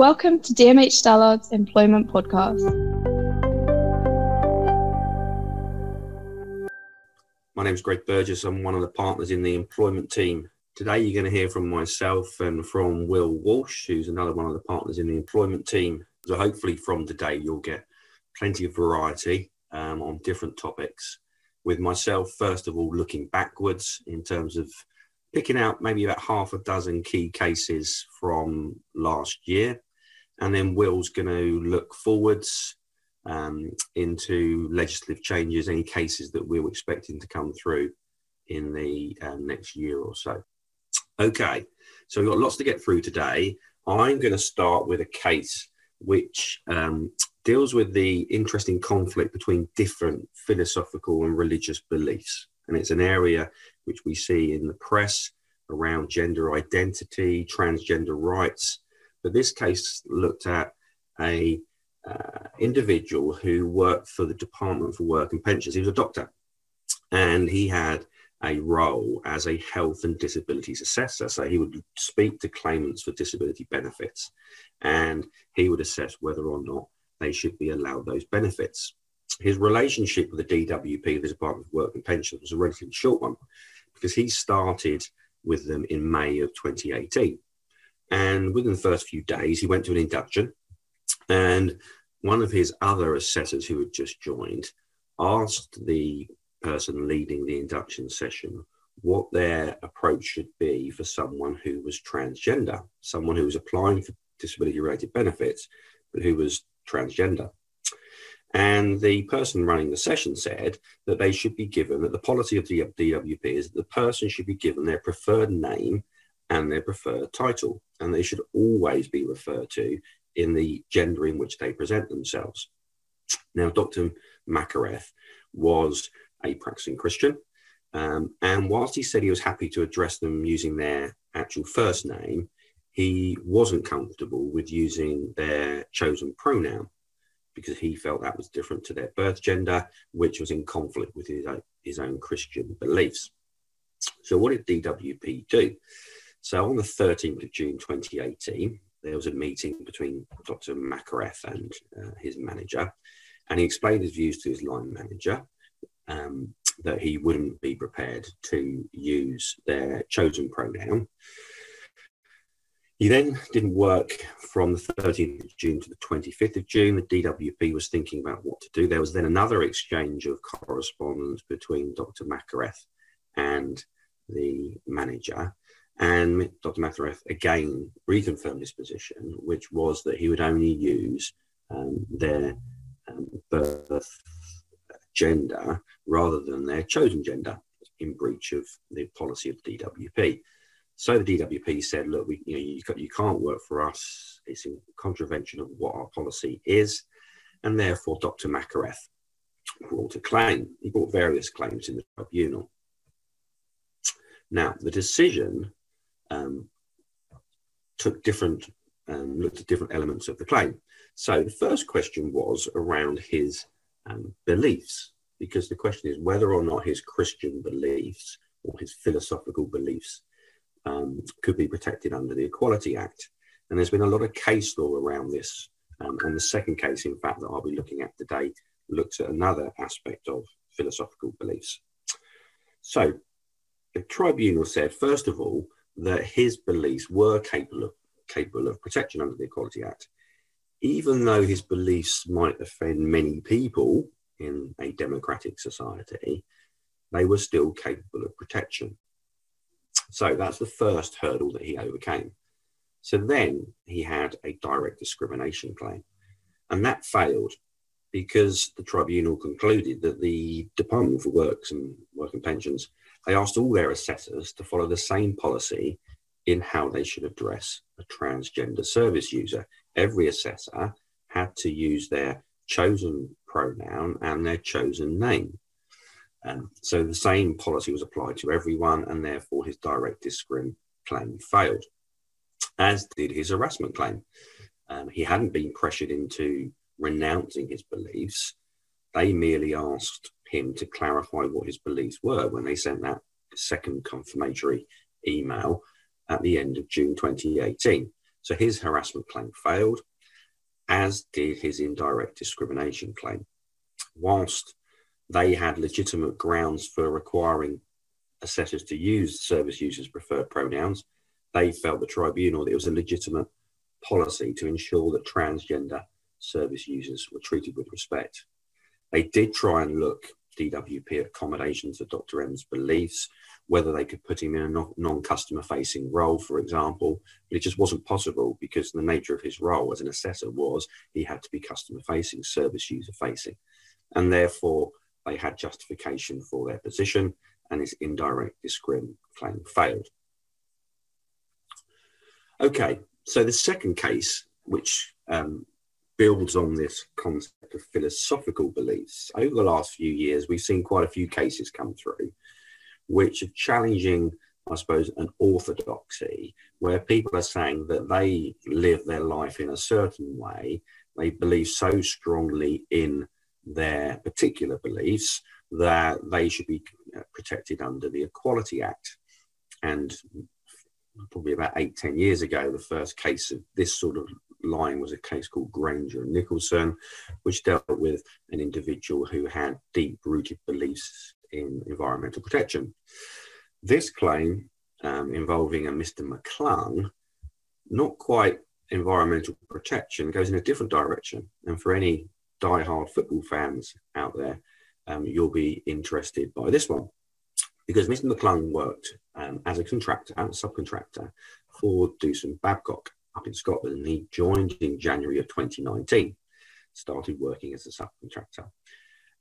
Welcome to DMH Stallard's Employment Podcast. My name is Greg Burgess. I'm one of the partners in the employment team. Today, you're going to hear from myself and from Will Walsh, who's another one of the partners in the employment team. So, hopefully, from today, you'll get plenty of variety um, on different topics. With myself, first of all, looking backwards in terms of picking out maybe about half a dozen key cases from last year and then Will's going to look forwards um, into legislative changes, any cases that we're expecting to come through in the um, next year or so. Okay, so we've got lots to get through today. I'm going to start with a case which um, deals with the interesting conflict between different philosophical and religious beliefs. And it's an area which we see in the press around gender identity, transgender rights, but this case looked at a uh, individual who worked for the Department for Work and Pensions. He was a doctor, and he had a role as a health and disabilities assessor. So he would speak to claimants for disability benefits, and he would assess whether or not they should be allowed those benefits. His relationship with the DWP, the Department of Work and Pensions, was a relatively short one because he started with them in May of 2018. And within the first few days, he went to an induction. And one of his other assessors who had just joined asked the person leading the induction session what their approach should be for someone who was transgender, someone who was applying for disability related benefits, but who was transgender. And the person running the session said that they should be given, that the policy of the DWP is that the person should be given their preferred name and their preferred title. And they should always be referred to in the gender in which they present themselves. Now, Dr. Mackereth was a practicing Christian. Um, and whilst he said he was happy to address them using their actual first name, he wasn't comfortable with using their chosen pronoun because he felt that was different to their birth gender, which was in conflict with his own, his own Christian beliefs. So, what did DWP do? So on the 13th of June 2018, there was a meeting between Dr. Mackereth and uh, his manager, and he explained his views to his line manager um, that he wouldn't be prepared to use their chosen pronoun. He then didn't work from the 13th of June to the 25th of June. The DWP was thinking about what to do. There was then another exchange of correspondence between Dr. Mackereth and the manager. And Dr. Mackereth again reconfirmed his position, which was that he would only use um, their um, birth gender rather than their chosen gender in breach of the policy of the DWP. So the DWP said, look, we, you, know, you, you can't work for us. It's in contravention of what our policy is. And therefore, Dr. Mackereth brought a claim. He brought various claims in the tribunal. Now, the decision took different, um, looked at different elements of the claim. So the first question was around his um, beliefs, because the question is whether or not his Christian beliefs or his philosophical beliefs um, could be protected under the Equality Act. And there's been a lot of case law around this. Um, and the second case, in fact, that I'll be looking at today looks at another aspect of philosophical beliefs. So the tribunal said, first of all, that his beliefs were capable of, capable of protection under the Equality Act, even though his beliefs might offend many people in a democratic society, they were still capable of protection. So that's the first hurdle that he overcame. So then he had a direct discrimination claim, and that failed because the tribunal concluded that the Department for Works and Work and Pensions they asked all their assessors to follow the same policy in how they should address a transgender service user. Every assessor had to use their chosen pronoun and their chosen name. Um, so the same policy was applied to everyone, and therefore his direct discrim claim failed, as did his harassment claim. Um, he hadn't been pressured into renouncing his beliefs. They merely asked him to clarify what his beliefs were when they sent that second confirmatory email at the end of June 2018. So his harassment claim failed, as did his indirect discrimination claim. Whilst they had legitimate grounds for requiring assessors to use service users' preferred pronouns, they felt the tribunal that it was a legitimate policy to ensure that transgender service users were treated with respect. They did try and look DWP accommodations of Dr. M's beliefs, whether they could put him in a non customer facing role, for example, but it just wasn't possible because the nature of his role as an assessor was he had to be customer facing, service user facing. And therefore, they had justification for their position and his indirect discrim claim failed. Okay, so the second case, which um, builds on this concept of philosophical beliefs. Over the last few years, we've seen quite a few cases come through which are challenging, I suppose, an orthodoxy where people are saying that they live their life in a certain way, they believe so strongly in their particular beliefs that they should be protected under the Equality Act. And probably about eight, ten years ago, the first case of this sort of line was a case called Grainger and Nicholson, which dealt with an individual who had deep rooted beliefs in environmental protection. This claim um, involving a Mr. McClung, not quite environmental protection, goes in a different direction. And for any die-hard football fans out there, um, you'll be interested by this one. Because Mr. McClung worked um, as a contractor, as a subcontractor for Doosan Babcock up in Scotland, and he joined in January of 2019, started working as a subcontractor.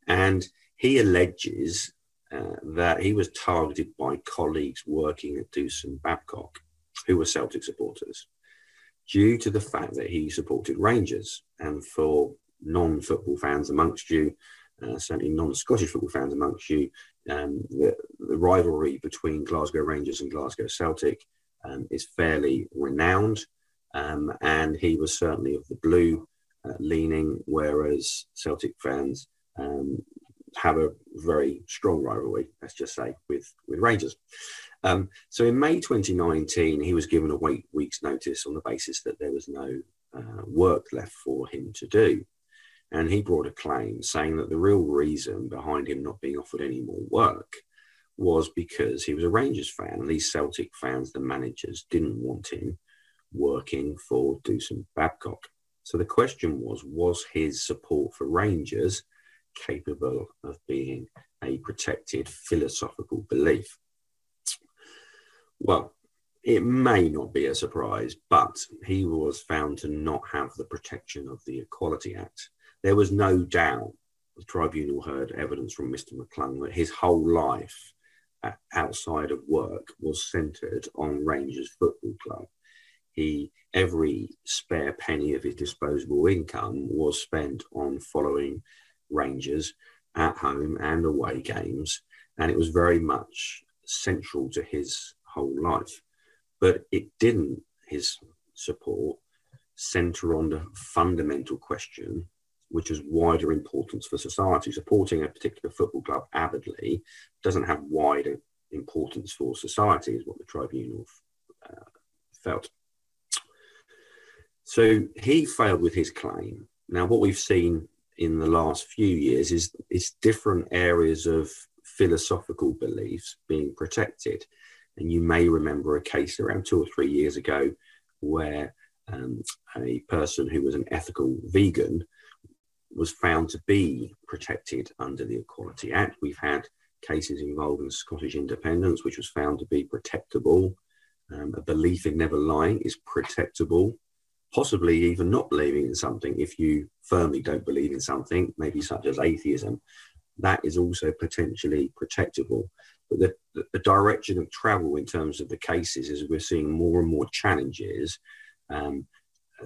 And he alleges uh, that he was targeted by colleagues working at Doosan Babcock, who were Celtic supporters, due to the fact that he supported Rangers. And for non football fans amongst you, uh, certainly non Scottish football fans amongst you, um, the, the, rivalry between Glasgow Rangers and Glasgow Celtic um, is fairly renowned. Um, and he was certainly of the blue uh, leaning, whereas Celtic fans um, have a very strong rivalry, let's just say, with, with Rangers. Um, so in May 2019, he was given a wait, week's notice on the basis that there was no uh, work left for him to do. And he brought a claim saying that the real reason behind him not being offered any more work was because he was a Rangers fan. And these Celtic fans, the managers, didn't want him working for Doosan Babcock. So the question was was his support for Rangers capable of being a protected philosophical belief? Well, it may not be a surprise, but he was found to not have the protection of the Equality Act. There was no doubt the tribunal heard evidence from Mr. McClung that his whole life uh, outside of work was centred on Rangers Football Club he every spare penny of his disposable income was spent on following Rangers at home and away games, and it was very much central to his whole life. But it didn't, his support, centre on the fundamental question, which is wider importance for society. Supporting a particular football club avidly doesn't have wider importance for society, is what the tribunal uh, felt. So he failed with his claim. Now, what we've seen in the last few years is, is different areas of philosophical beliefs being protected. And you may remember a case around two or three years ago where um, a person who was an ethical vegan was found to be protected under the Equality Act. We've had cases involving Scottish independence, which was found to be protectable. Um, a belief in never lying is protectable possibly even not believing in something if you firmly don't believe in something, maybe such as atheism, that is also potentially protectable. But the, the, the direction of travel in terms of the cases is we're seeing more and more challenges um,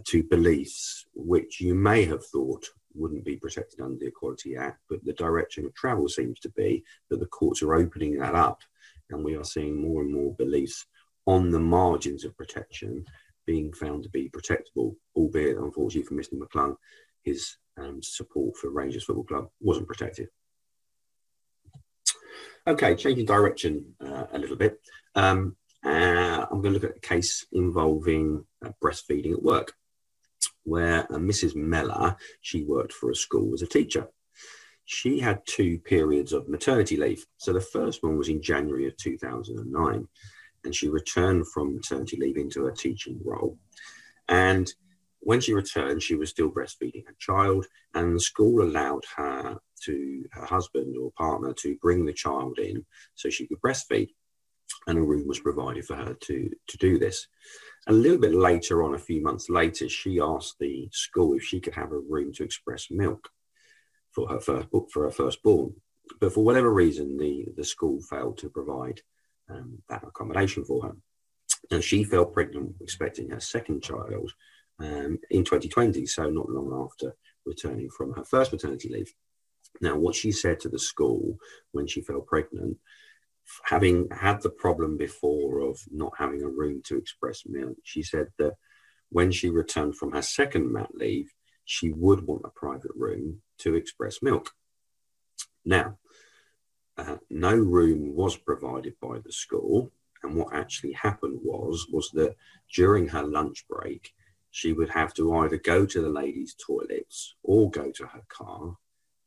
to beliefs which you may have thought wouldn't be protected under the Equality Act, but the direction of travel seems to be that the courts are opening that up, and we are seeing more and more beliefs on the margins of protection being found to be protectable, albeit unfortunately for Mr. McClung, his um, support for Rangers Football Club wasn't protected. Okay, changing direction uh, a little bit. Um, uh, I'm going to look at a case involving uh, breastfeeding at work, where uh, Mrs. Mellor, she worked for a school as a teacher. She had two periods of maternity leave. So the first one was in January of 2009, and she returned from maternity leave into a teaching role. And when she returned, she was still breastfeeding her child, and the school allowed her to her husband or partner to bring the child in so she could breastfeed. And a room was provided for her to, to do this. A little bit later on, a few months later, she asked the school if she could have a room to express milk for her first for her firstborn. But for whatever reason, the, the school failed to provide um, that accommodation for her. And she fell pregnant, expecting her second child um, in 2020, so not long after returning from her first maternity leave. Now, what she said to the school when she fell pregnant, having had the problem before of not having a room to express milk, she said that when she returned from her second mat leave, she would want a private room to express milk. Now, uh, no room was provided by the school, and what actually happened was was that during her lunch break, she would have to either go to the ladies' toilets or go to her car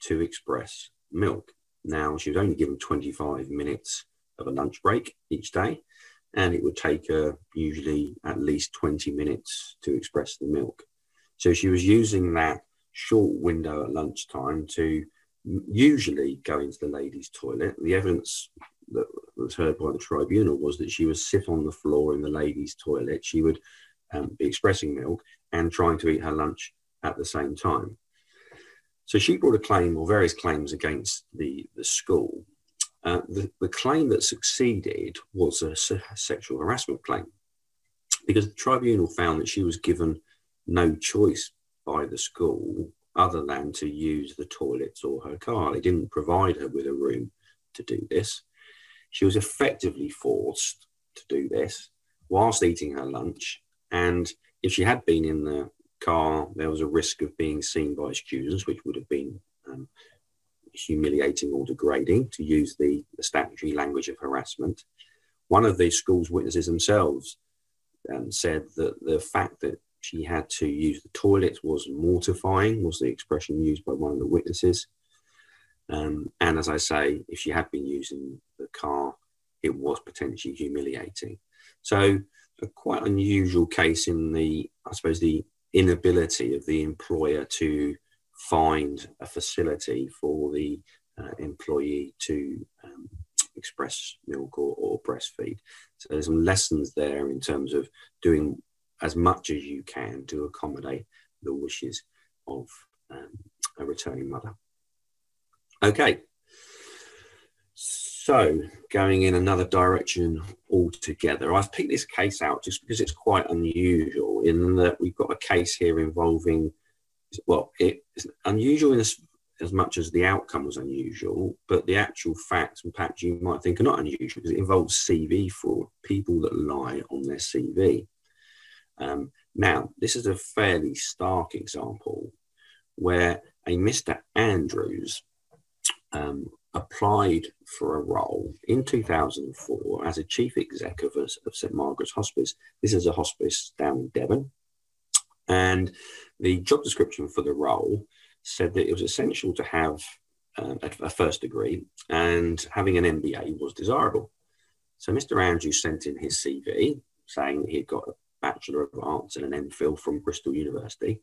to express milk. Now, she was only given 25 minutes of a lunch break each day, and it would take her usually at least 20 minutes to express the milk. So she was using that short window at lunchtime to usually go into the ladies' toilet. The evidence that was heard by the tribunal was that she would sit on the floor in the ladies' toilet. She would um, be expressing milk and trying to eat her lunch at the same time. So she brought a claim or various claims against the, the school. Uh, the, the claim that succeeded was a, a sexual harassment claim because the tribunal found that she was given no choice by the school other than to use the toilets or her car. They didn't provide her with a room to do this. She was effectively forced to do this whilst eating her lunch and if she had been in the car, there was a risk of being seen by students, which would have been um, humiliating or degrading, to use the, the, statutory language of harassment. One of the school's witnesses themselves um, said that the fact that she had to use the toilet was mortifying, was the expression used by one of the witnesses. Um, and as I say, if she had been using the car, it was potentially humiliating. So a quite unusual case in the, I suppose, the inability of the employer to find a facility for the uh, employee to um, express milk or, or, breastfeed. So there's some lessons there in terms of doing as much as you can to accommodate the wishes of um, a returning mother. Okay, so, going in another direction altogether, I've picked this case out just because it's quite unusual in that we've got a case here involving, well, it's unusual in as, as much as the outcome was unusual, but the actual facts and perhaps you might think are not unusual because it involves CV fraud, people that lie on their CV. Um, now, this is a fairly stark example where a Mr. Andrews um, applied for a role in 2004 as a chief executive of, of St Margaret's Hospice. This is a hospice down in Devon. And the job description for the role said that it was essential to have uh, a, first degree and having an MBA was desirable. So Mr. Andrews sent in his CV saying he'd got a Bachelor of Arts and an MPhil from Bristol University,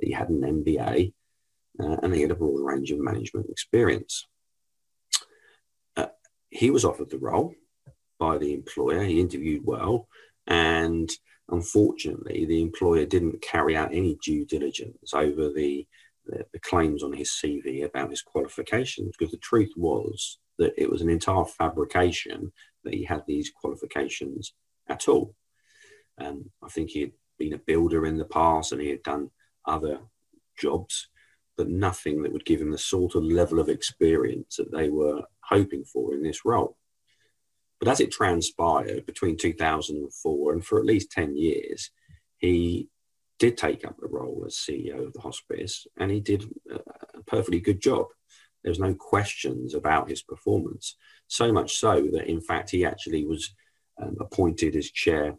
he had an MBA, uh, and he had a broad range of management experience he was offered the role by the employer. He interviewed well, and unfortunately, the employer didn't carry out any due diligence over the, the, the claims on his CV about his qualifications, because the truth was that it was an entire fabrication that he had these qualifications at all. Um, I think he had been a builder in the past and he had done other jobs, but nothing that would give him the sort of level of experience that they were hoping for in this role. But as it transpired between 2004 and for at least 10 years, he did take up the role as CEO of the hospice and he did a perfectly good job. There was no questions about his performance. So much so that, in fact, he actually was um, appointed as chair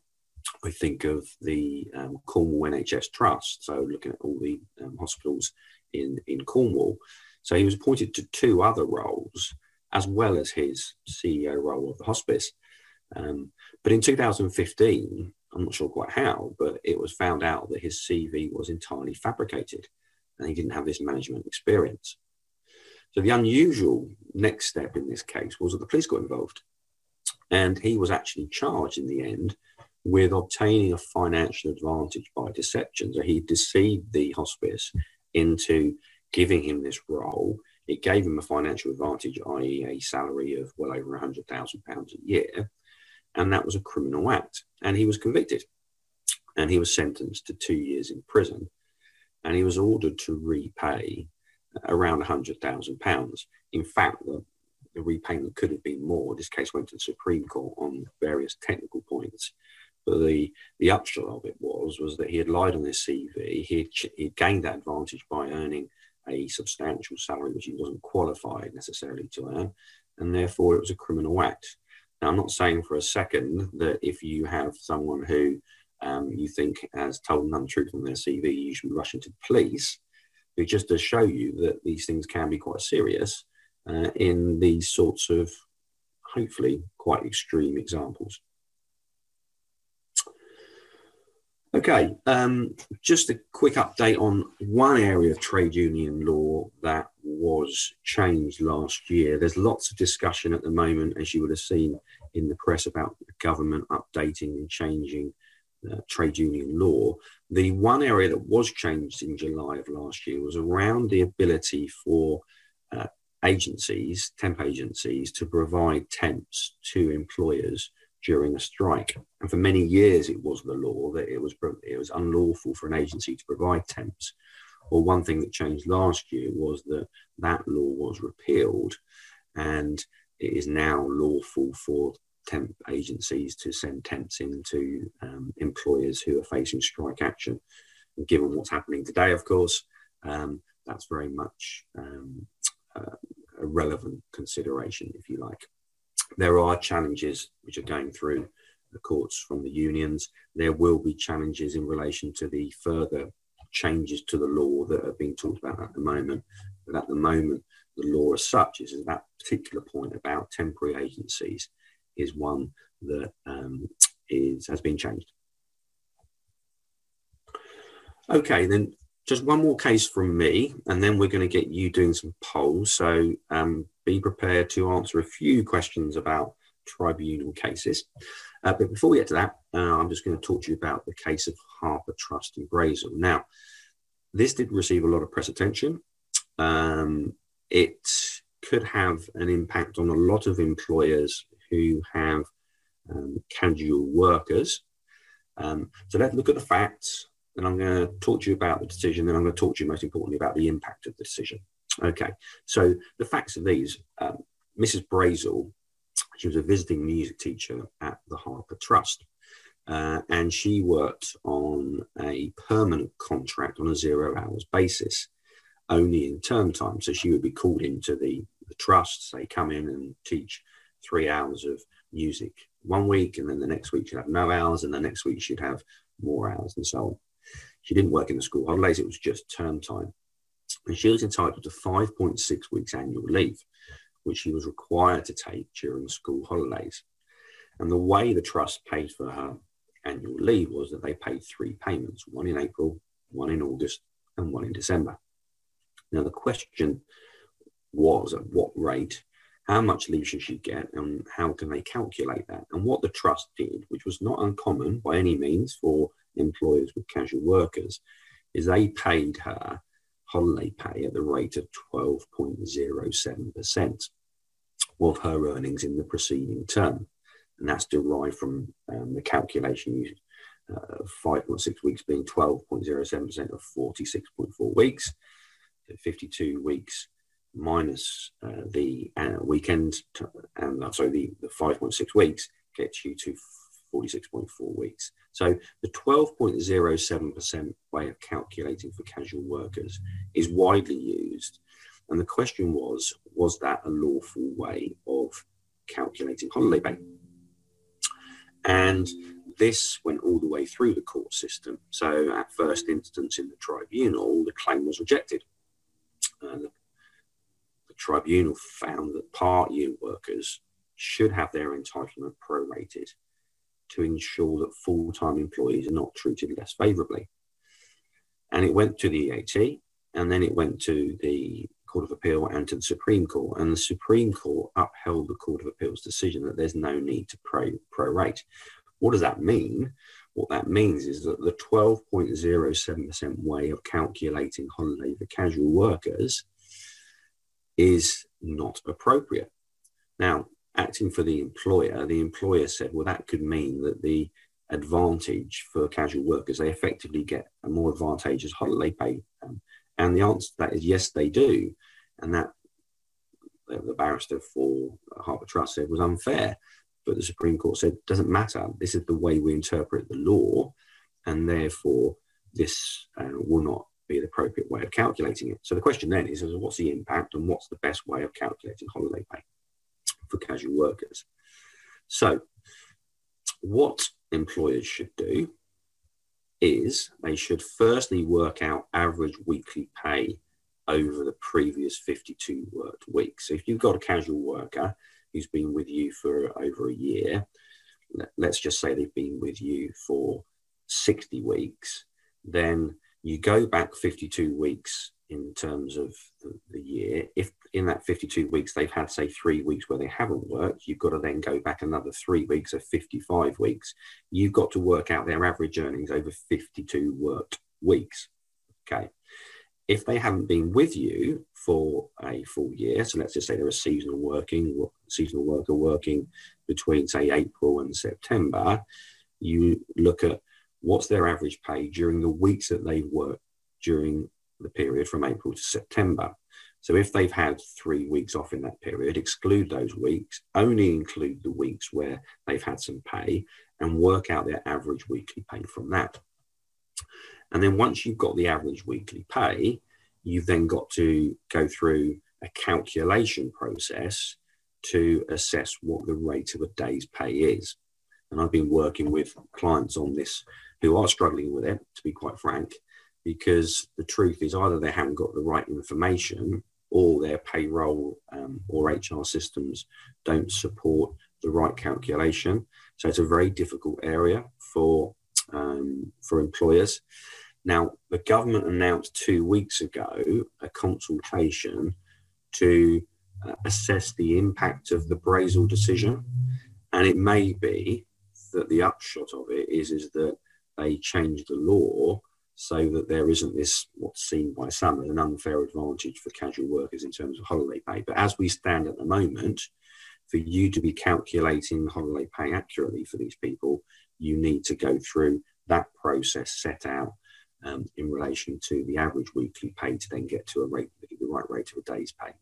I think of the um, Cornwall NHS Trust, so looking at all the um, hospitals in, in Cornwall. So he was appointed to two other roles, as well as his CEO role of the hospice. Um, but in 2015, I'm not sure quite how, but it was found out that his CV was entirely fabricated and he didn't have this management experience. So the unusual next step in this case was that the police got involved. And he was actually charged in the end with obtaining a financial advantage by deception. So he deceived the hospice into giving him this role. It gave him a financial advantage, i.e., a salary of well over £100,000 a year. And that was a criminal act. And he was convicted. And he was sentenced to two years in prison. And he was ordered to repay around £100,000. In fact, the, the repayment could have been more. This case went to the Supreme Court on various technical points. But the, the upshot of it was was that he had lied on his CV. He had, he gained that advantage by earning a substantial salary which he wasn't qualified necessarily to earn, and therefore it was a criminal act. Now, I'm not saying for a second that if you have someone who um, you think has told an untruth on their CV, you should be rushing to the police. It just to show you that these things can be quite serious uh, in these sorts of hopefully quite extreme examples. Okay, um, just a quick update on one area of trade union law that was changed last year. There's lots of discussion at the moment, as you would have seen in the press, about the government updating and changing uh, trade union law. The one area that was changed in July of last year was around the ability for uh, agencies, temp agencies, to provide temps to employers during a strike. And for many years, it was the law that it was it was unlawful for an agency to provide temps. Well, one thing that changed last year was that that law was repealed, and it is now lawful for temp agencies to send temps into um, employers who are facing strike action. And given what's happening today, of course, um, that's very much um, uh, a relevant consideration, if you like there are challenges which are going through the courts from the unions. There will be challenges in relation to the further changes to the law that are being talked about at the moment. But at the moment, the law as such is that particular point about temporary agencies is one that um, is, has been changed. Okay, then just one more case from me, and then we're going to get you doing some polls. So um, be prepared to answer a few questions about tribunal cases. Uh, but before we get to that, uh, I'm just going to talk to you about the case of Harpur Trust in Brazel. Now, this did receive a lot of press attention. Um, it could have an impact on a lot of employers who have um, casual workers. Um, so let's look at the facts then I'm going to talk to you about the decision. Then I'm going to talk to you most importantly about the impact of the decision. Okay, so the facts of these um, Mrs. Brazel, she was a visiting music teacher at the Harpur Trust. Uh, and she worked on a permanent contract on a zero hours basis, only in term time. So she would be called into the, the trust, say, come in and teach three hours of music one week, and then the next week she'd have no hours, and the next week she'd have more hours, and so on. She didn't work in the school holidays, it was just term time. And she was entitled to 5.6 weeks annual leave, which she was required to take during school holidays. And the way the trust paid for her annual leave was that they paid three payments one in April, one in August, and one in December. Now, the question was at what rate, how much leave should she get, and how can they calculate that? And what the trust did, which was not uncommon by any means for employers with casual workers is they paid her holiday pay at the rate of 12.07% of her earnings in the preceding term. And that's derived from um, the calculation used uh, 5.6 weeks being 12.07% of 46.4 weeks, so 52 weeks minus uh, the uh, weekend, and uh, sorry, the, the 5.6 weeks gets you to 46.4 weeks. So the 12.07% way of calculating for casual workers is widely used. And the question was, was that a lawful way of calculating holiday pay? And this went all the way through the court system. So, at first instance in the tribunal, the claim was rejected. The, the tribunal found that part year workers should have their entitlement prorated to ensure that full time employees are not treated less favourably. And it went to the EAT, and then it went to the Court of Appeal and to the Supreme Court. And the Supreme Court upheld the Court of Appeal's decision that there's no need to pro- prorate. What does that mean? What that means is that the 12.07% way of calculating holiday for casual workers is not appropriate. Now, acting for the employer, the employer said, well, that could mean that the advantage for casual workers, they effectively get a more advantageous holiday pay um, and the answer to that is yes, they do. And that the barrister for Harpur Trust said was unfair. But the Supreme Court said doesn't matter. This is the way we interpret the law, and therefore this uh, will not be the appropriate way of calculating it. So the question then is, is what's the impact and what's the best way of calculating holiday pay for casual workers? So what employers should do is they should firstly work out average weekly pay over the previous 52 worked weeks. So if you've got a casual worker who's been with you for over a year, let's just say they've been with you for 60 weeks, then you go back 52 weeks in terms of the, the, year. If in that 52 weeks they've had, say, three weeks where they haven't worked, you've got to then go back another three weeks of 55 weeks. You've got to work out their average earnings over 52 worked weeks. Okay. If they haven't been with you for a full year, so let's just say they're a seasonal working seasonal worker working between say April and September, you look at what's their average pay during the weeks that they've worked during the period from April to September. So if they've had three weeks off in that period, exclude those weeks, only include the weeks where they've had some pay and work out their average weekly pay from that. And then once you've got the average weekly pay, you've then got to go through a calculation process to assess what the rate of a day's pay is. And I've been working with clients on this who are struggling with it, to be quite frank because the truth is either they haven't got the right information or their payroll um, or HR systems don't support the right calculation. So it's a very difficult area for um, for employers. Now, the government announced two weeks ago a consultation to uh, assess the impact of the Brazel decision, and it may be that the upshot of it is is that they change the law so that there isn't this what's seen by some as an unfair advantage for casual workers in terms of holiday pay. But as we stand at the moment, for you to be calculating holiday pay accurately for these people, you need to go through that process set out um, in relation to the average weekly pay to then get to a rate, the right rate of a day's pay.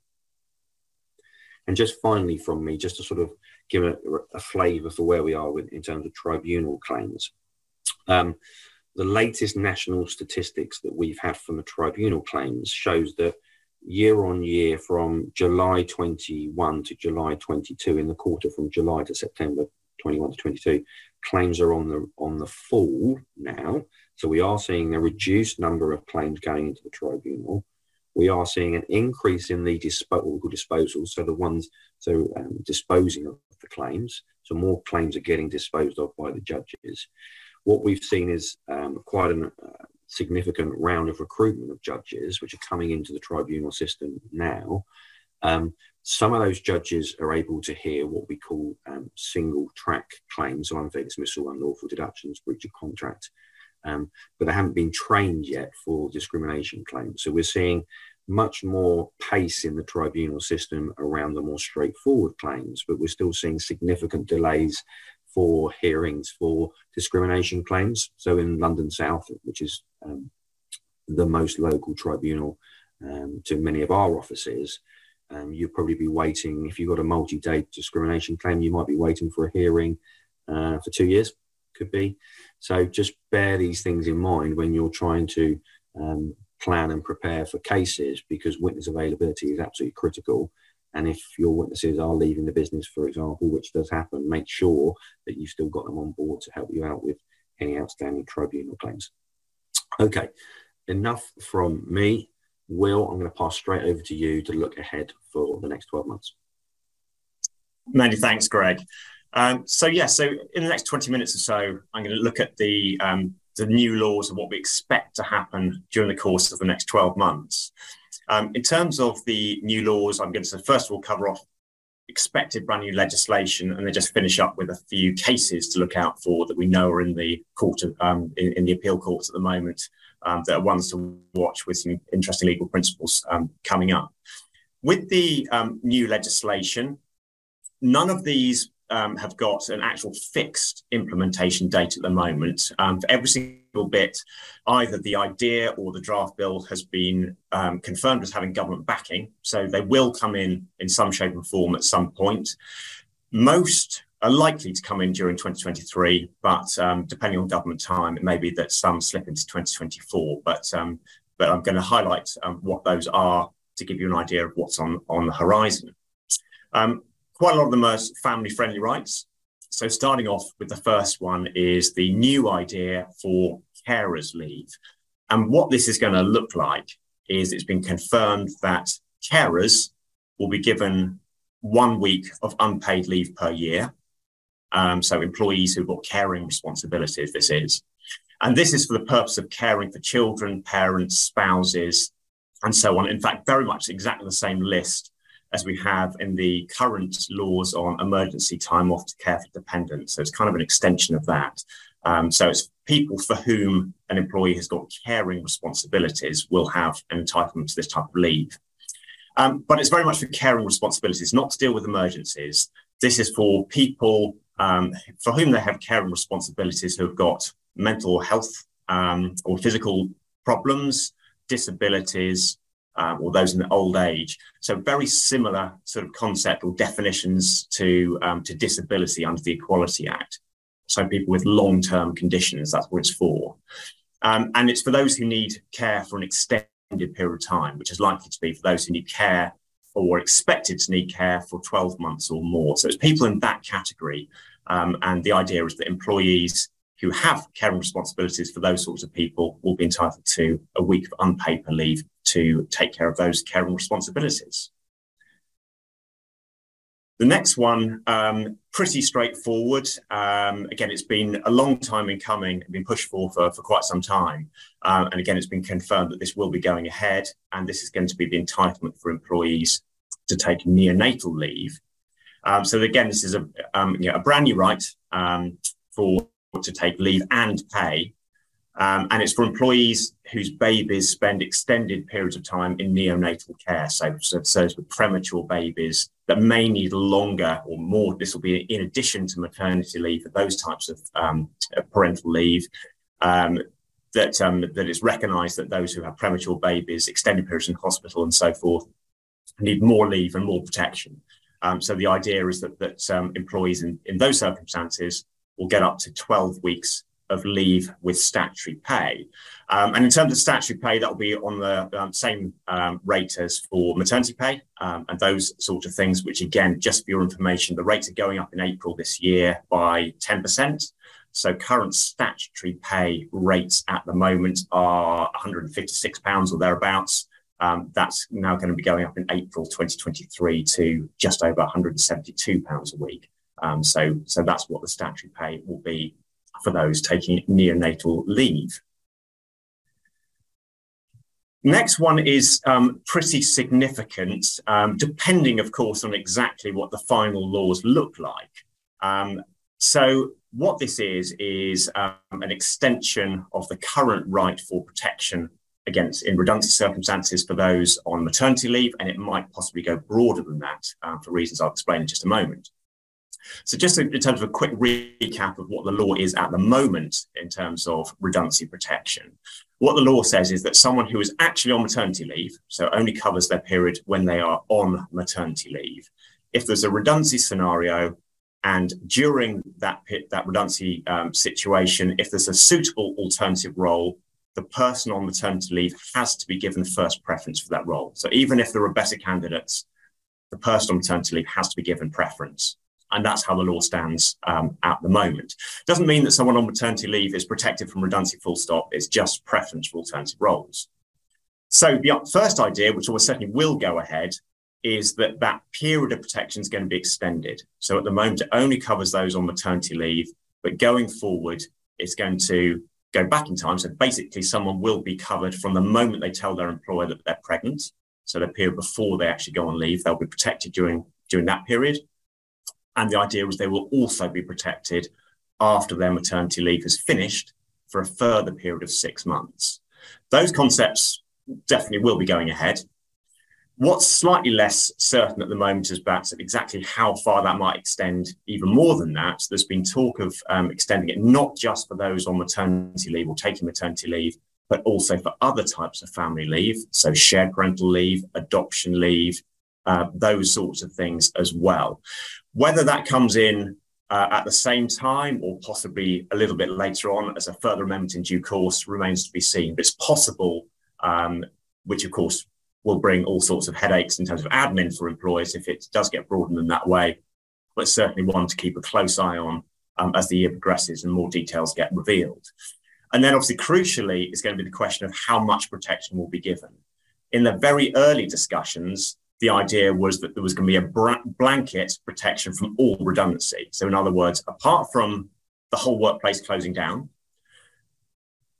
And just finally, from me, just to sort of give a, a flavour for where we are with, in terms of tribunal claims. Um, the latest national statistics that we've had from the tribunal claims shows that year on year from July 21 to July 22 in the quarter from July to September 21 to 22 claims are on the on the fall now. So we are seeing a reduced number of claims going into the tribunal. We are seeing an increase in the disposal disposals so the ones so um, disposing of the claims. So more claims are getting disposed of by the judges what we've seen is um, quite a uh, significant round of recruitment of judges, which are coming into the tribunal system now. Um, some of those judges are able to hear what we call um, single track claims, so unfair dismissal, unlawful deductions, breach of contract, um, but they haven't been trained yet for discrimination claims. So we're seeing much more pace in the tribunal system around the more straightforward claims, but we're still seeing significant delays for hearings for discrimination claims. So in London South, which is um, the most local tribunal um, to many of our offices, um, you'd probably be waiting. If you've got a multi-day discrimination claim, you might be waiting for a hearing uh, for two years. Could be. So just bear these things in mind when you're trying to um, plan and prepare for cases, because witness availability is absolutely critical And if your witnesses are leaving the business, for example, which does happen, make sure that you've still got them on board to help you out with any outstanding tribunal claims. Okay, enough from me. Will, I'm going to pass straight over to you to look ahead for the next 12 months. Many thanks, Greg. Um, so yeah, so in the next 20 minutes or so, I'm going to look at the um, the new laws and what we expect to happen during the course of the next 12 months. Um, in terms of the new laws, I'm going to first of all cover off expected brand new legislation and then just finish up with a few cases to look out for that we know are in the court of, um, in, in, the appeal courts at the moment um, that are ones to watch with some interesting legal principles um, coming up. With the um, new legislation, none of these um, have got an actual fixed implementation date at the moment. Um, for every single bit, either the idea or the draft bill has been um, confirmed as having government backing. So they will come in in some shape and form at some point. Most are likely to come in during 2023, but um, depending on government time, it may be that some slip into 2024. But um, but I'm going to highlight um, what those are to give you an idea of what's on on the horizon. Um, quite a lot of them are family friendly rights. So, starting off with the first one is the new idea for carers leave. And what this is going to look like is it's been confirmed that carers will be given one week of unpaid leave per year. Um, so, employees who've got caring responsibilities, this is. And this is for the purpose of caring for children, parents, spouses, and so on. In fact, very much exactly the same list as we have in the current laws on emergency time off to care for dependents. So it's kind of an extension of that. Um, so it's people for whom an employee has got caring responsibilities will have an entitlement to this type of leave. Um, but it's very much for caring responsibilities, not to deal with emergencies. This is for people um, for whom they have caring responsibilities who have got mental health um, or physical problems, disabilities, um, or those in the old age. So very similar sort of concept or definitions to um, to disability under the Equality Act. So people with long-term conditions, that's what it's for. Um, and it's for those who need care for an extended period of time, which is likely to be for those who need care or expected to need care for 12 months or more. So it's people in that category. Um, and the idea is that employees who have caring responsibilities for those sorts of people will be entitled to a week of unpaid leave to take care of those caring responsibilities. The next one, um, pretty straightforward. Um, again, it's been a long time in coming, been pushed for for, for quite some time. Um, and again, it's been confirmed that this will be going ahead. And this is going to be the entitlement for employees to take neonatal leave. Um, so again, this is a, um, you know, a brand new right um, for to take leave and pay um, and it's for employees whose babies spend extended periods of time in neonatal care. So, so, so with premature babies that may need longer or more, this will be in addition to maternity leave for those types of um, parental leave. Um, that um, that it's recognised that those who have premature babies, extended periods in hospital, and so forth, need more leave and more protection. Um, so the idea is that that um, employees in, in those circumstances will get up to 12 weeks of leave with statutory pay. Um, and in terms of statutory pay, that will be on the um, same um, rate as for maternity pay um, and those sort of things, which again, just for your information, the rates are going up in April this year by 10%. So current statutory pay rates at the moment are £156 or thereabouts. Um, that's now going to be going up in April 2023 to just over £172 a week. Um, so, so that's what the statutory pay will be for those taking neonatal leave. Next one is um, pretty significant, um, depending, of course, on exactly what the final laws look like. Um, so, what this is, is um, an extension of the current right for protection against in redundancy circumstances for those on maternity leave, and it might possibly go broader than that uh, for reasons I'll explain in just a moment. So just in terms of a quick recap of what the law is at the moment in terms of redundancy protection, what the law says is that someone who is actually on maternity leave, so only covers their period when they are on maternity leave, if there's a redundancy scenario and during that that redundancy um, situation, if there's a suitable alternative role, the person on maternity leave has to be given first preference for that role. So even if there are better candidates, the person on maternity leave has to be given preference. And that's how the law stands um, at the moment. Doesn't mean that someone on maternity leave is protected from redundancy full stop. It's just preference for alternative roles. So the first idea, which almost certainly will go ahead, is that that period of protection is going to be extended. So at the moment, it only covers those on maternity leave, but going forward, it's going to go back in time. So basically, someone will be covered from the moment they tell their employer that they're pregnant. So the period before they actually go on leave, they'll be protected during during that period. And the idea was they will also be protected after their maternity leave has finished for a further period of six months. Those concepts definitely will be going ahead. What's slightly less certain at the moment is about exactly how far that might extend even more than that. There's been talk of um, extending it not just for those on maternity leave or taking maternity leave, but also for other types of family leave, so shared parental leave, adoption leave, uh, those sorts of things as well. Whether that comes in uh, at the same time or possibly a little bit later on as a further amendment in due course remains to be seen. But it's possible, um, which of course will bring all sorts of headaches in terms of admin for employers if it does get broadened in that way. But certainly one to keep a close eye on um, as the year progresses and more details get revealed. And then, obviously, crucially, is going to be the question of how much protection will be given. In the very early discussions, the idea was that there was going to be a blanket protection from all redundancy. So, in other words, apart from the whole workplace closing down,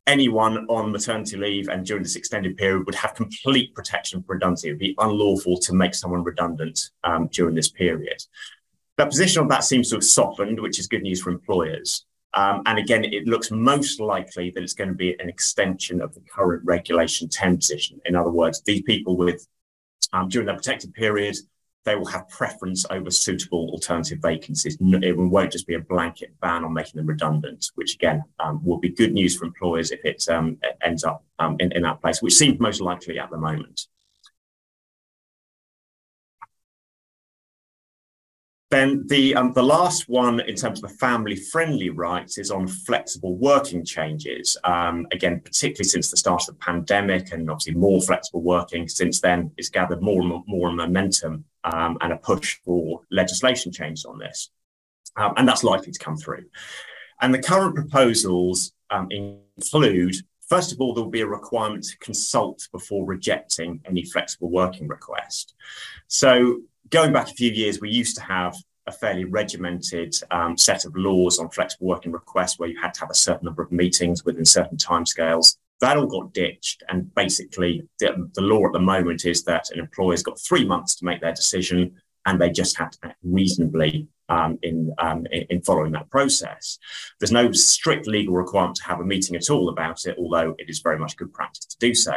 anyone on maternity leave and during this extended period would have complete protection for redundancy. It would be unlawful to make someone redundant um, during this period. The position on that seems to have softened, which is good news for employers. Um, and again, it looks most likely that it's going to be an extension of the current regulation 10 position. In other words, these people with um, during their protected period they will have preference over suitable alternative vacancies. It won't just be a blanket ban on making them redundant, which again um, will be good news for employers if it um, ends up um, in, in that place, which seems most likely at the moment. Then the um, the last one in terms of the family friendly rights is on flexible working changes. Um, again, particularly since the start of the pandemic, and obviously more flexible working since then, it's gathered more and more, momentum um, and a push for legislation changes on this, um, and that's likely to come through. And the current proposals um, include. First of all, there will be a requirement to consult before rejecting any flexible working request. So going back a few years, we used to have a fairly regimented um, set of laws on flexible working requests where you had to have a certain number of meetings within certain timescales. That all got ditched. And basically, the, the law at the moment is that an employer's got three months to make their decision and they just have to act reasonably um, in, um, in following that process. There's no strict legal requirement to have a meeting at all about it, although it is very much good practice to do so.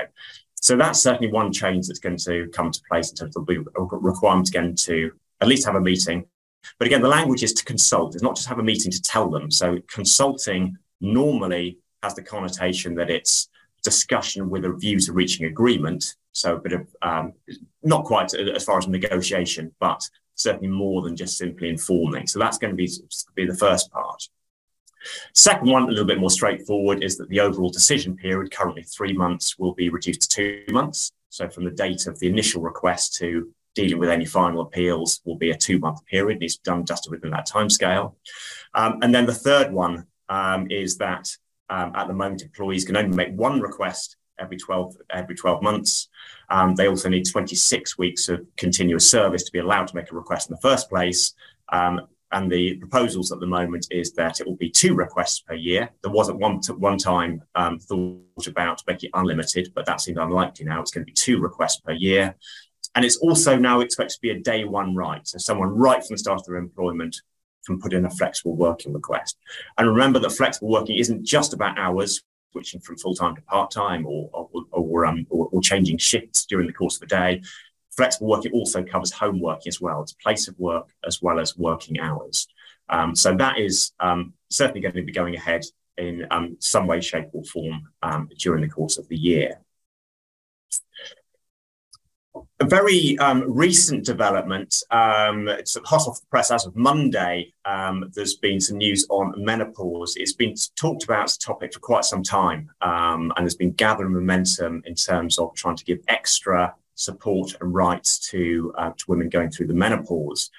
So that's certainly one change that's going to come to place in terms of the requirement again to at least have a meeting. But again, the language is to consult. It's not just have a meeting to tell them. So consulting normally has the connotation that it's discussion with a view to reaching agreement. So a bit of um, not quite as far as negotiation, but certainly more than just simply informing. So that's going to be, be the first part. Second one, a little bit more straightforward, is that the overall decision period, currently three months, will be reduced to two months. So from the date of the initial request to dealing with any final appeals will be a two-month period. It needs to be done just within that timescale. Um, and then the third one um, is that um, at the moment, employees can only make one request every 12, every 12 months. Um, they also need 26 weeks of continuous service to be allowed to make a request in the first place. Um, and the proposals at the moment is that it will be two requests per year. There was at one, one time um, thought about making it unlimited, but that seemed unlikely now. It's going to be two requests per year. And it's also now expected to be a day one right. So someone right from the start of their employment can put in a flexible working request. And remember that flexible working isn't just about hours, switching from full time to part time or, or, or, um, or, or changing shifts during the course of the day flexible working also covers home working as well. It's place of work as well as working hours. Um, so that is um, certainly going to be going ahead in um, some way, shape, or form um, during the course of the year. A very um, recent development, um, it's hot off the press as of Monday. there's been some news on menopause. It's been talked about as a topic for quite some time, and there's been gathering momentum in terms of trying to give extra support and rights to, uh, to women going through the menopause.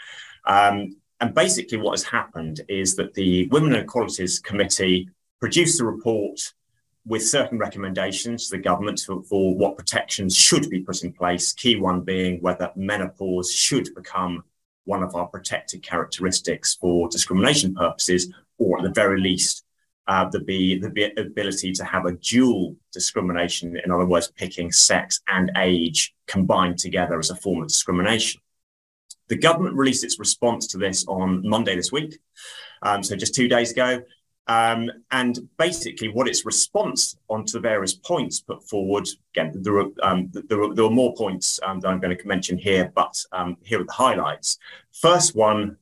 Um, and basically, what has happened is that the Women and Equalities Committee produced a report with certain recommendations to the government for, for, what protections should be put in place. Key one being whether menopause should become one of our protected characteristics for discrimination purposes, or at the very least, uh, be the ability to have a dual discrimination, in other words, picking sex and age combined together as a form of discrimination. The government released its response to this on Monday this week, um, so just two days ago. Um, and basically, what its response onto the various points put forward again, there were, um, there are, there are more points um, that I'm going to mention here, but um, here are the highlights. First one,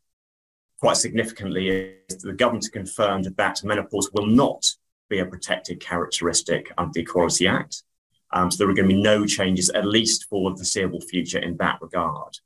quite significantly, is the government confirmed that menopause will not be a protected characteristic under the Equality Act. Um, so there are going to be no changes, at least for the foreseeable future, in that regard.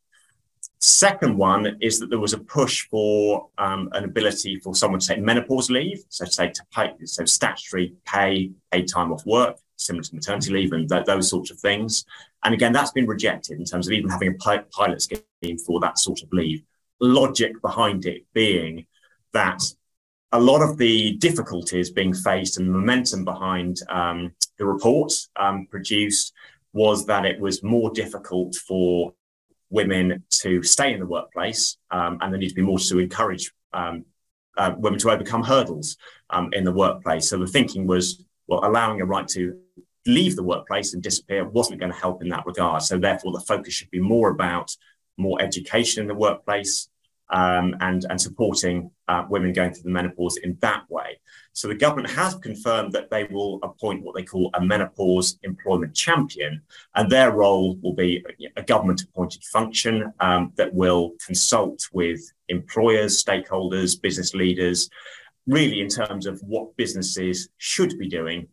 Second one is that there was a push for um, an ability for someone to take menopause leave, so to say to pay, so statutory pay, paid time off work, similar to maternity leave and th- those sorts of things. And again, that's been rejected in terms of even having a pi- pilot scheme for that sort of leave. Logic behind it being that a lot of the difficulties being faced and the momentum behind um, the report um, produced was that it was more difficult for women to stay in the workplace, um, and there needs to be more to encourage um, uh, women to overcome hurdles um, in the workplace. So the thinking was, well, allowing a right to leave the workplace and disappear wasn't going to help in that regard. So therefore, the focus should be more about more education in the workplace, um, and, and supporting uh, women going through the menopause in that way. So the government has confirmed that they will appoint what they call a menopause employment champion, and their role will be a government appointed function um, that will consult with employers, stakeholders, business leaders, really in terms of what businesses should be doing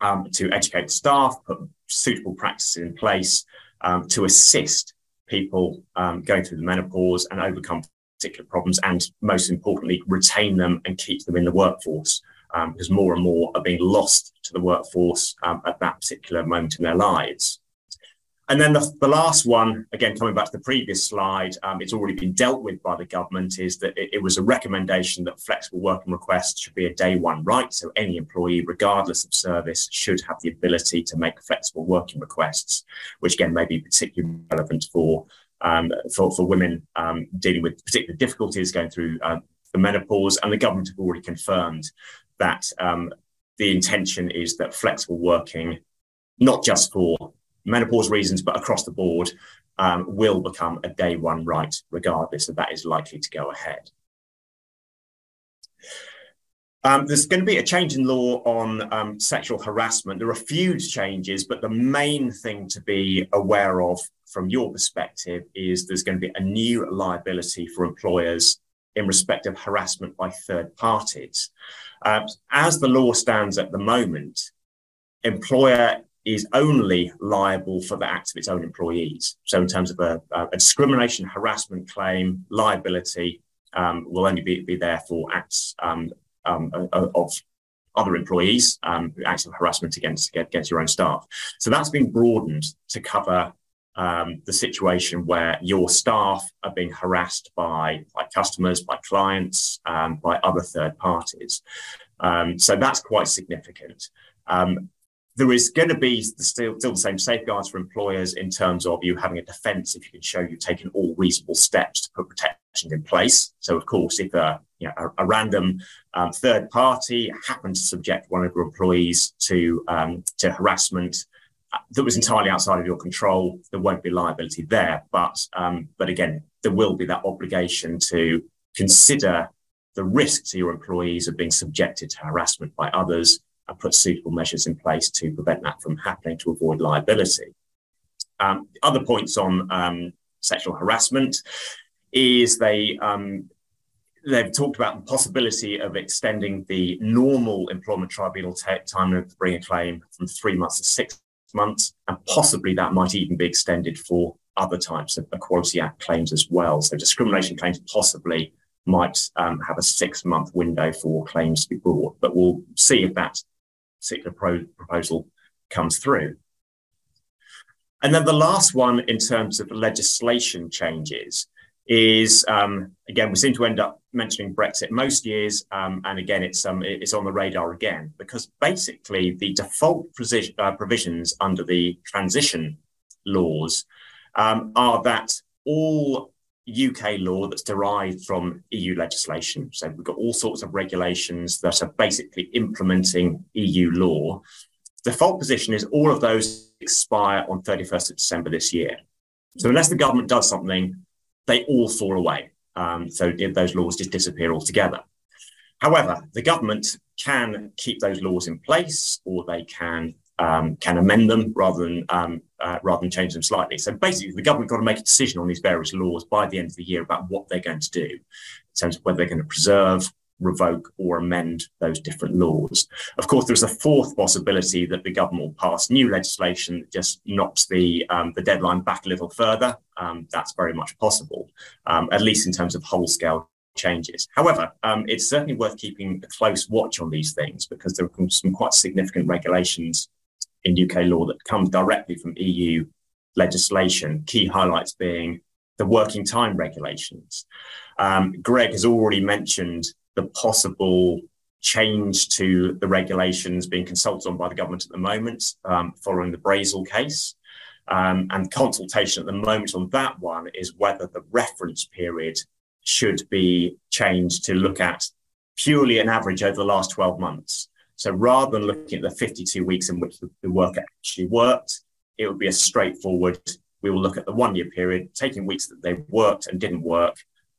um, to educate staff, put suitable practices in place um, to assist people um, going through the menopause and overcome particular problems and most importantly retain them and keep them in the workforce um, because more and more are being lost to the workforce um, at that particular moment in their lives. And then the, the last one again coming back to the previous slide um, it's already been dealt with by the government is that it, it was a recommendation that flexible working requests should be a day one right. So any employee regardless of service should have the ability to make flexible working requests which again may be particularly relevant for for, for women um, dealing with particular difficulties going through uh, the menopause. And the government have already confirmed that um, the intention is that flexible working, not just for menopause reasons, but across the board, um, will become a day one right, regardless, and that is likely to go ahead. Um, there's going to be a change in law on um, sexual harassment. There are a few changes, but the main thing to be aware of from your perspective is there's going to be a new liability for employers in respect of harassment by third parties. Uh, as the law stands at the moment, employer is only liable for the acts of its own employees. So, in terms of a, a discrimination harassment claim, liability um, will only be, be there for acts um, um, of other employees, um, acts of harassment against, against your own staff. So that's been broadened to cover um, the situation where your staff are being harassed by, by customers, by clients, um, by other third parties. Um, so that's quite significant. Um, there is going to be still, still the same safeguards for employers in terms of you having a defence if you can show you've taken all reasonable steps to put protections in place. So, of course, if a, you know, a, a random um, third party happens to subject one of your employees to um, to harassment that was entirely outside of your control, there won't be liability there. But um, but again, there will be that obligation to consider the risk to your employees of being subjected to harassment by others and put suitable measures in place to prevent that from happening to avoid liability. Um, other points on um, sexual harassment is they um, they've talked about the possibility of extending the normal employment tribunal t- time to bring a claim from three months to six months, and possibly that might even be extended for other types of Equality Act claims as well. So discrimination claims possibly might um, have a six month window for claims to be brought, but we'll see if that particular pro- proposal comes through. And then the last one in terms of legislation changes is um, again we seem to end up mentioning Brexit most years, um, and again it's um, it's on the radar again because basically the default uh, provisions under the transition laws um, are that all UK law that's derived from EU legislation. So we've got all sorts of regulations that are basically implementing EU law. Default position is all of those expire on 31st of December this year. So unless the government does something they all fall away. Um, so those laws just disappear altogether. However, the government can keep those laws in place, or they can um, can amend them rather than um, uh, rather than change them slightly. So basically, the government got to make a decision on these various laws by the end of the year about what they're going to do in terms of whether they're going to preserve, revoke or amend those different laws. Of course, there's a fourth possibility that the government will pass new legislation that just knocks the, um, the deadline back a little further. Um, that's very much possible, um, at least in terms of whole scale changes. However, um, it's certainly worth keeping a close watch on these things because there are some quite significant regulations in UK law that come directly from EU legislation, key highlights being the working time regulations. Um, Greg has already mentioned the possible change to the regulations being consulted on by the government at the moment um, following the Brazel case. Um, and consultation at the moment on that one is whether the reference period should be changed to look at purely an average over the last 12 months. So rather than looking at the 52 weeks in which the, the work actually worked, it would be a straightforward, we will look at the one year period, taking weeks that they worked and didn't work,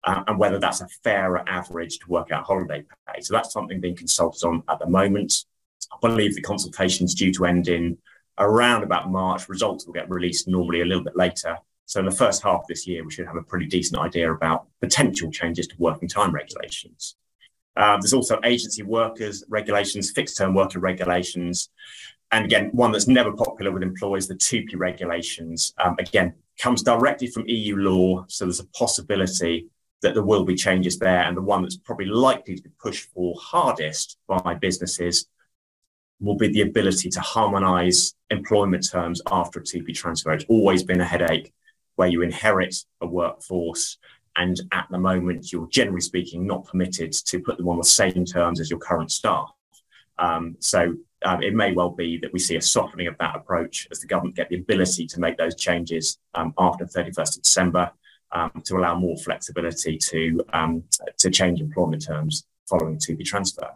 uh, and whether that's a fairer average to work out holiday pay. So that's something being consulted on at the moment. I believe the consultation is due to end in around about March. Results will get released normally a little bit later. So in the first half of this year, we should have a pretty decent idea about potential changes to working time regulations. Um, there's also agency workers regulations, fixed term worker regulations. And again, one that's never popular with employers, the TUPE regulations, um, again, comes directly from EU law. So there's a possibility that there will be changes there. And the one that's probably likely to be pushed for hardest by businesses will be the ability to harmonize employment terms after a TUPE transfer. It's always been a headache where you inherit a workforce and at the moment you're generally speaking not permitted to put them on the same terms as your current staff. Um, so um, it may well be that we see a softening of that approach as the government get the ability to make those changes um, after 31st of December um, to allow more flexibility to, um, to change employment terms following TUPE transfer.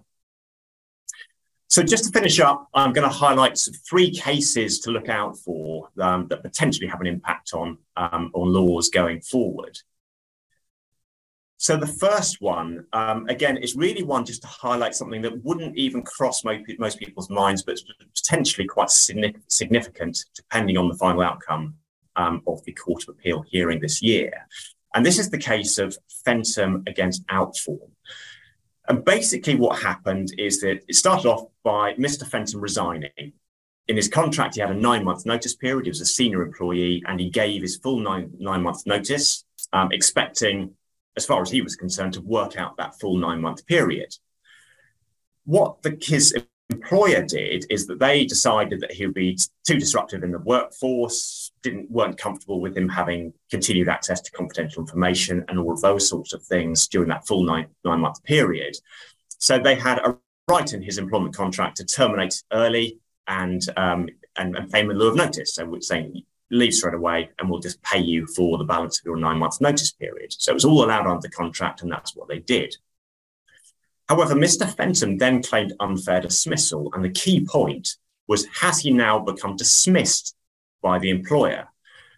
So just to finish up, I'm going to highlight three cases to look out for um, that potentially have an impact on, um, on laws going forward. So the first one, um, again, is really one just to highlight something that wouldn't even cross most, most people's minds, but it's potentially quite significant depending on the final outcome um, of the Court of Appeal hearing this year. And this is the case of Fentem against Outform. And basically, what happened is that it started off by Mr. Fentem resigning. In his contract, he had a nine month notice period. He was a senior employee and he gave his full nine, nine month notice, um, expecting, as far as he was concerned, to work out that full nine month period. What the, his employer did is that they decided that he would be too disruptive in the workforce, didn't weren't comfortable with him having continued access to confidential information and all of those sorts of things during that full nine nine month period. So they had a right in his employment contract to terminate early and um, and, and pay him in lieu of notice. So we're saying leave straight away and we'll just pay you for the balance of your nine month notice period. So it was all allowed under the contract and that's what they did. However, Mr. Fentem then claimed unfair dismissal, and the key point was has he now become dismissed by the employer?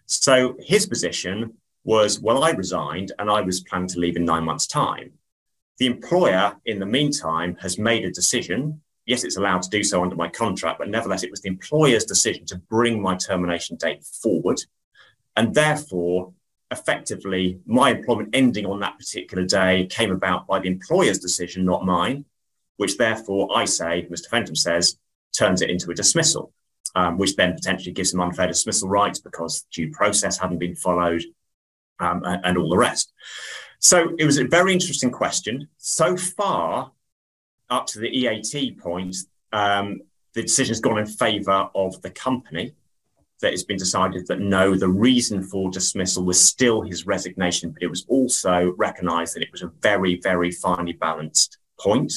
So his position was, well, I resigned and I was planning to leave in nine months' time. The employer, in the meantime, has made a decision. Yes, it's allowed to do so under my contract, but nevertheless, it was the employer's decision to bring my termination date forward. And therefore, effectively, my employment ending on that particular day came about by the employer's decision, not mine, which therefore I say, Mr. Fentem says, turns it into a dismissal, um, which then potentially gives him unfair dismissal rights because due process hadn't been followed um, and, and all the rest. So it was a very interesting question. So far, up to the EAT point, um, the decision has gone in favour of the company that it's been decided that no, the reason for dismissal was still his resignation, but it was also recognised that it was a very, very finely balanced point.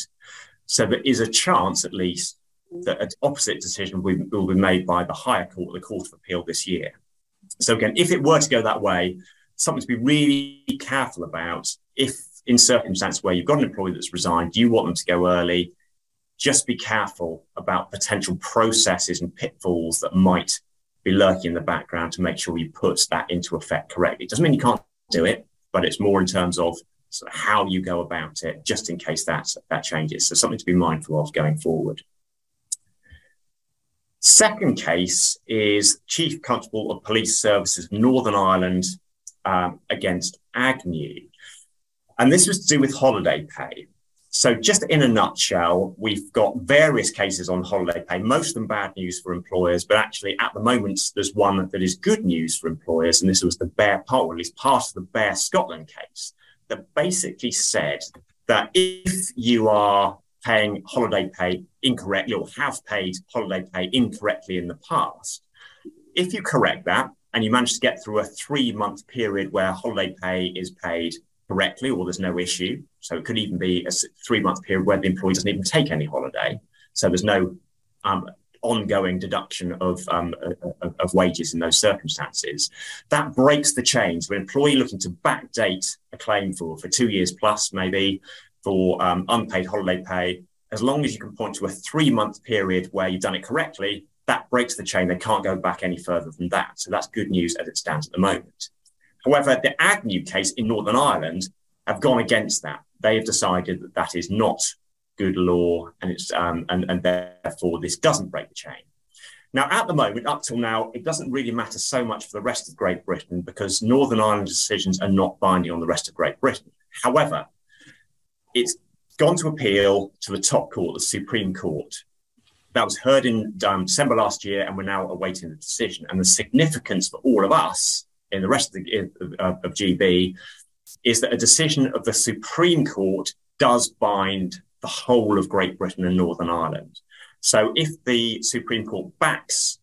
So there is a chance, at least, that an opposite decision will, be made by the higher court, the Court of Appeal, this year. So again, if it were to go that way, something to be really careful about. If in circumstances where you've got an employee that's resigned, you want them to go early, just be careful about potential processes and pitfalls that might be lurking in the background to make sure you put that into effect correctly. It doesn't mean you can't do it, but it's more in terms of sort of how you go about it, just in case that that changes. So something to be mindful of going forward. Second case is Chief Constable of Police Services Northern Ireland um, against Agnew. And this was to do with holiday pay. So, just in a nutshell, we've got various cases on holiday pay, most of them bad news for employers, but actually at the moment, there's one that is good news for employers. And this was the Bear part, or at least part of the Bear Scotland case, that basically said that if you are paying holiday pay incorrectly or have paid holiday pay incorrectly in the past, if you correct that and you manage to get through a three month period where holiday pay is paid correctly or there's no issue. So it could even be a three month period where the employee doesn't even take any holiday. So there's no um, ongoing deduction of, um, of, of, wages in those circumstances. That breaks the chain. So an employee looking to backdate a claim for, for two years plus, maybe for um, unpaid holiday pay, as long as you can point to a three month period where you've done it correctly, that breaks the chain. They can't go back any further than that. So that's good news as it stands at the moment. However, the Agnew case in Northern Ireland have gone against that. They have decided that that is not good law, and it's um, and, and therefore this doesn't break the chain. Now, at the moment, up till now, it doesn't really matter so much for the rest of Great Britain because Northern Ireland decisions are not binding on the rest of Great Britain. However, it's gone to appeal to the top court, the Supreme Court. That was heard in um, December last year, and we're now awaiting the decision. And the significance for all of us in the rest of, the, of, of GB is that a decision of the Supreme Court does bind the whole of Great Britain and Northern Ireland. So if the Supreme Court backs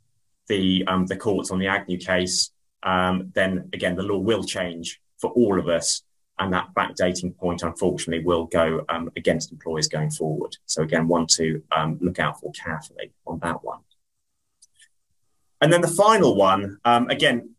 the um, the courts on the Agnew case, um, then again the law will change for all of us, and that backdating point, unfortunately, will go um, against employers going forward. So again, one to um, look out for carefully on that one. And then the final one, um, again,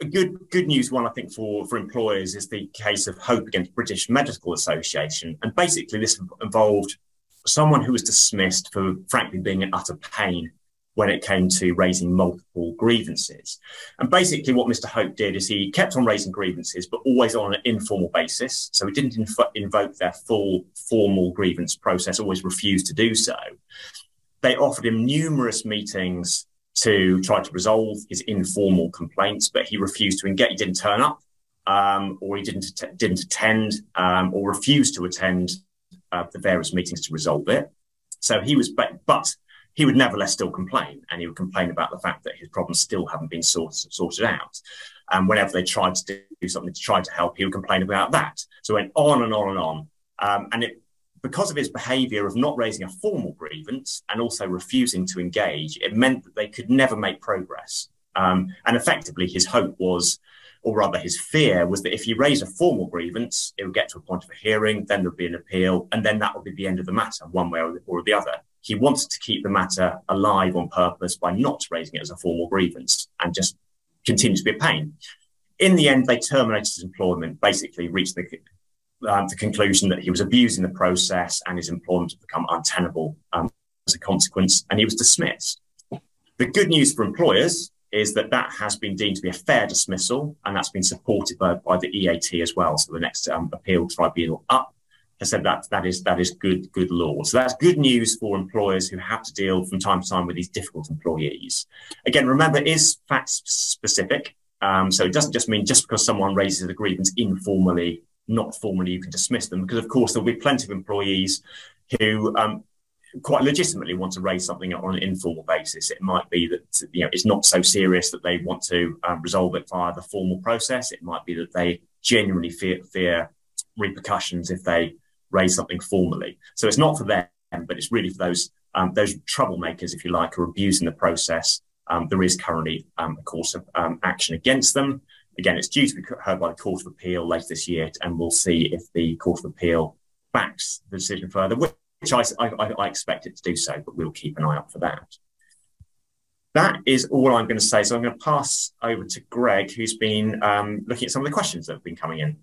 a good good news one I think for for employers is the case of Hope against British Medical Association, and basically this involved someone who was dismissed for frankly being in utter pain when it came to raising multiple grievances. And basically, what Mr. Hope did is he kept on raising grievances, but always on an informal basis. So he didn't inv- invoke their full formal grievance process, always refused to do so. They offered him numerous meetings to try to resolve his informal complaints, but he refused to engage. He didn't turn up, um, or he didn't didn't attend, um, or refused to attend uh, the various meetings to resolve it. So he was, but, but he would nevertheless still complain, and he would complain about the fact that his problems still haven't been sorted sorted out. And whenever they tried to do something to try to help, he would complain about that. So it went on and on and on. Um, and it because of his behavior of not raising a formal grievance and also refusing to engage, it meant that they could never make progress. Um, and effectively, his hope was, or rather his fear, was that if he raised a formal grievance, it would get to a point of a hearing, then there'd be an appeal, and then that would be the end of the matter, one way or the other. He wanted to keep the matter alive on purpose by not raising it as a formal grievance and just continue to be a pain. In the end, they terminated his employment, basically reached the um, the conclusion that he was abusing the process and his employment had become untenable um, as a consequence, and he was dismissed. The good news for employers is that that has been deemed to be a fair dismissal, and that's been supported by, by the EAT as well. So the next um, appeal tribunal up has said that that is that is good good law. So that's good news for employers who have to deal from time to time with these difficult employees. Again, remember, it is fact specific. Um, so it doesn't just mean just because someone raises a grievance informally not formally you can dismiss them because of course there'll be plenty of employees who um, quite legitimately want to raise something on an informal basis. It might be that you know it's not so serious that they want to um, resolve it via the formal process. It might be that they genuinely fear, fear repercussions if they raise something formally. So it's not for them, but it's really for those um, those troublemakers, if you like, who are abusing the process Um, there is currently um, a course of um, action against them. Again, it's due to be heard by the Court of Appeal later this year, and we'll see if the Court of Appeal backs the decision further, which I, I, I expect it to do so, but we'll keep an eye out for that. That is all I'm going to say. So I'm going to pass over to Greg, who's been um, looking at some of the questions that have been coming in.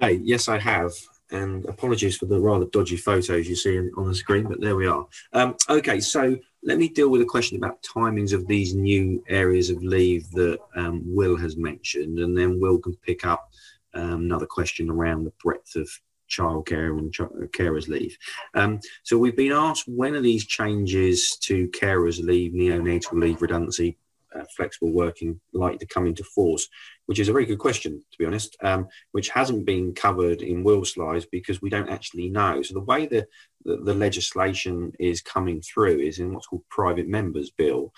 Hey, yes, I have. And apologies for the rather dodgy photos you see on the screen, but there we are. Um, okay, so let me deal with a question about timings of these new areas of leave that um, Will has mentioned, and then Will can pick up um, another question around the breadth of childcare and carers leave. Um, so we've been asked when are these changes to carers leave, neonatal leave, redundancy, uh, flexible working likely to come into force? Which is a very good question, to be honest, um, which hasn't been covered in Will slides because we don't actually know. So the way the, the, the legislation is coming through is in what's called private members bill,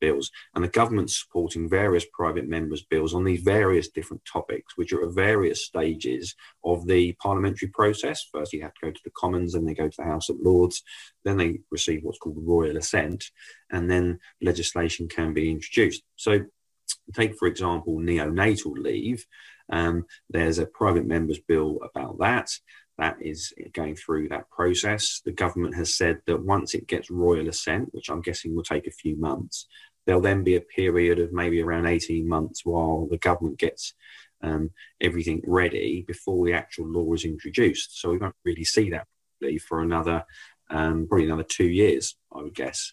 bills, and the government's supporting various private members' bills on these various different topics, which are at various stages of the parliamentary process. First, you have to go to the Commons, then they go to the House of Lords, then they receive what's called royal assent, and then legislation can be introduced. So, take for example neonatal leave. Um, there's a private members bill about that that is going through that process. The government has said that once it gets royal assent, which I'm guessing will take a few months, there'll then be a period of maybe around 18 months while the government gets um, everything ready before the actual law is introduced. So we won't really see that for another, um, probably another two years, I would guess.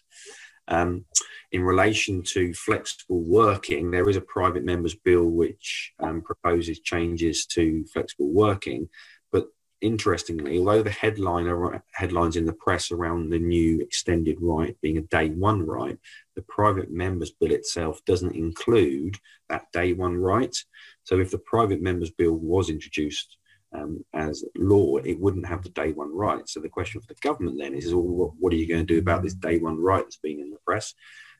Um, in relation to flexible working, there is a private members bill which um, proposes changes to flexible working, But interestingly, although the headline headlines in the press around the new extended right being a day one right, the private members bill itself doesn't include that day one right. So if the private members bill was introduced um, as law, it wouldn't have the day one right. So the question for the government then is, well, what are you going to do about this day one right that's being in the press?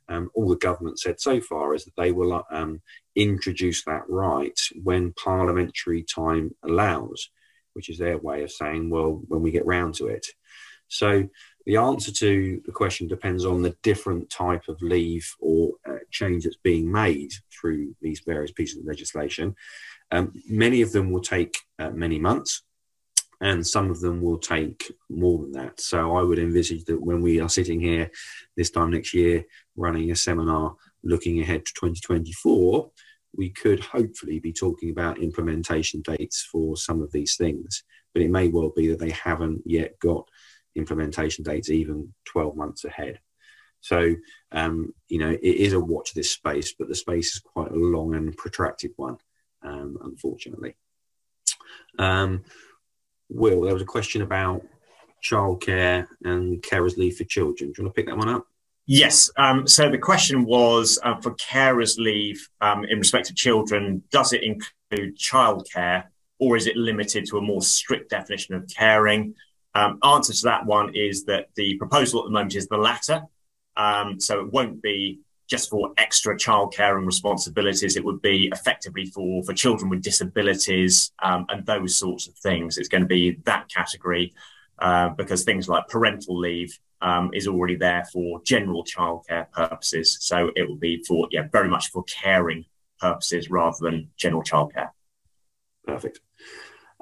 Um, all the government said so far is that they will um, introduce that right when parliamentary time allows which is their way of saying, well, when we get round to it. So the answer to the question depends on the different type of leave or uh, change that's being made through these various pieces of legislation. Um, many of them will take uh, many months, and some of them will take more than that. So I would envisage that when we are sitting here this time next year running a seminar looking ahead to 2024, we could hopefully be talking about implementation dates for some of these things, but it may well be that they haven't yet got implementation dates even 12 months ahead. So, um, you know, it is a watch this space, but the space is quite a long and protracted one, um, unfortunately. Um, Will, there was a question about childcare and carers leave for children. Do you want to pick that one up? Yes. Um, so the question was uh, for carers leave um, in respect to children, does it include childcare or is it limited to a more strict definition of caring? Um, answer to that one is that the proposal at the moment is the latter. Um, so it won't be just for extra childcare and responsibilities. It would be effectively for, for children with disabilities um, and those sorts of things. It's going to be that category uh, because things like parental leave um, is already there for general childcare purposes. So it will be for, yeah, very much for caring purposes rather than general childcare. Perfect.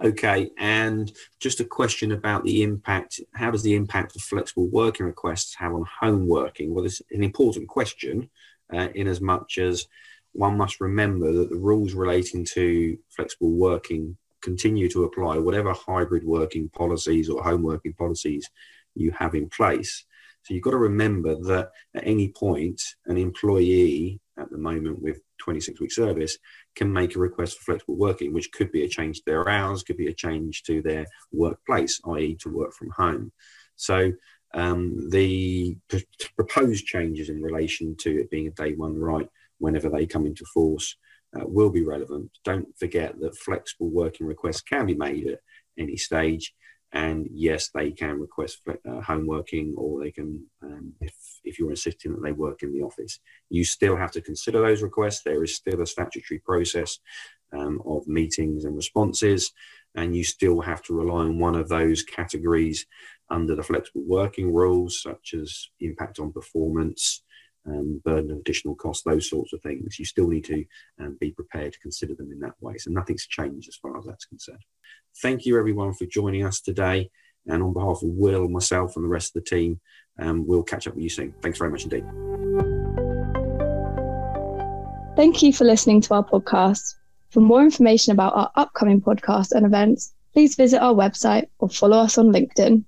Okay, and just a question about the impact. How does the impact of flexible working requests have on home working? Well, it's an important question uh, in as much as one must remember that the rules relating to flexible working continue to apply, whatever hybrid working policies or home working policies you have in place. So you've got to remember that at any point, an employee at the moment with 26 week service can make a request for flexible working, which could be a change to their hours, could be a change to their workplace, i.e., to work from home. So um, the p- proposed changes in relation to it being a day one right whenever they come into force uh, will be relevant. Don't forget that flexible working requests can be made at any stage. And yes, they can request uh, home working, or they can, um, if, if you're insisting that they work in the office. You still have to consider those requests. There is still a statutory process um, of meetings and responses, and you still have to rely on one of those categories under the flexible working rules, such as impact on performance, um, burden of additional costs, those sorts of things. You still need to um, be prepared to consider them in that way. So nothing's changed as far as that's concerned. Thank you, everyone, for joining us today. And on behalf of Will, myself, and the rest of the team, um, we'll catch up with you soon. Thanks very much indeed. Thank you for listening to our podcast. For more information about our upcoming podcasts and events, please visit our website or follow us on LinkedIn.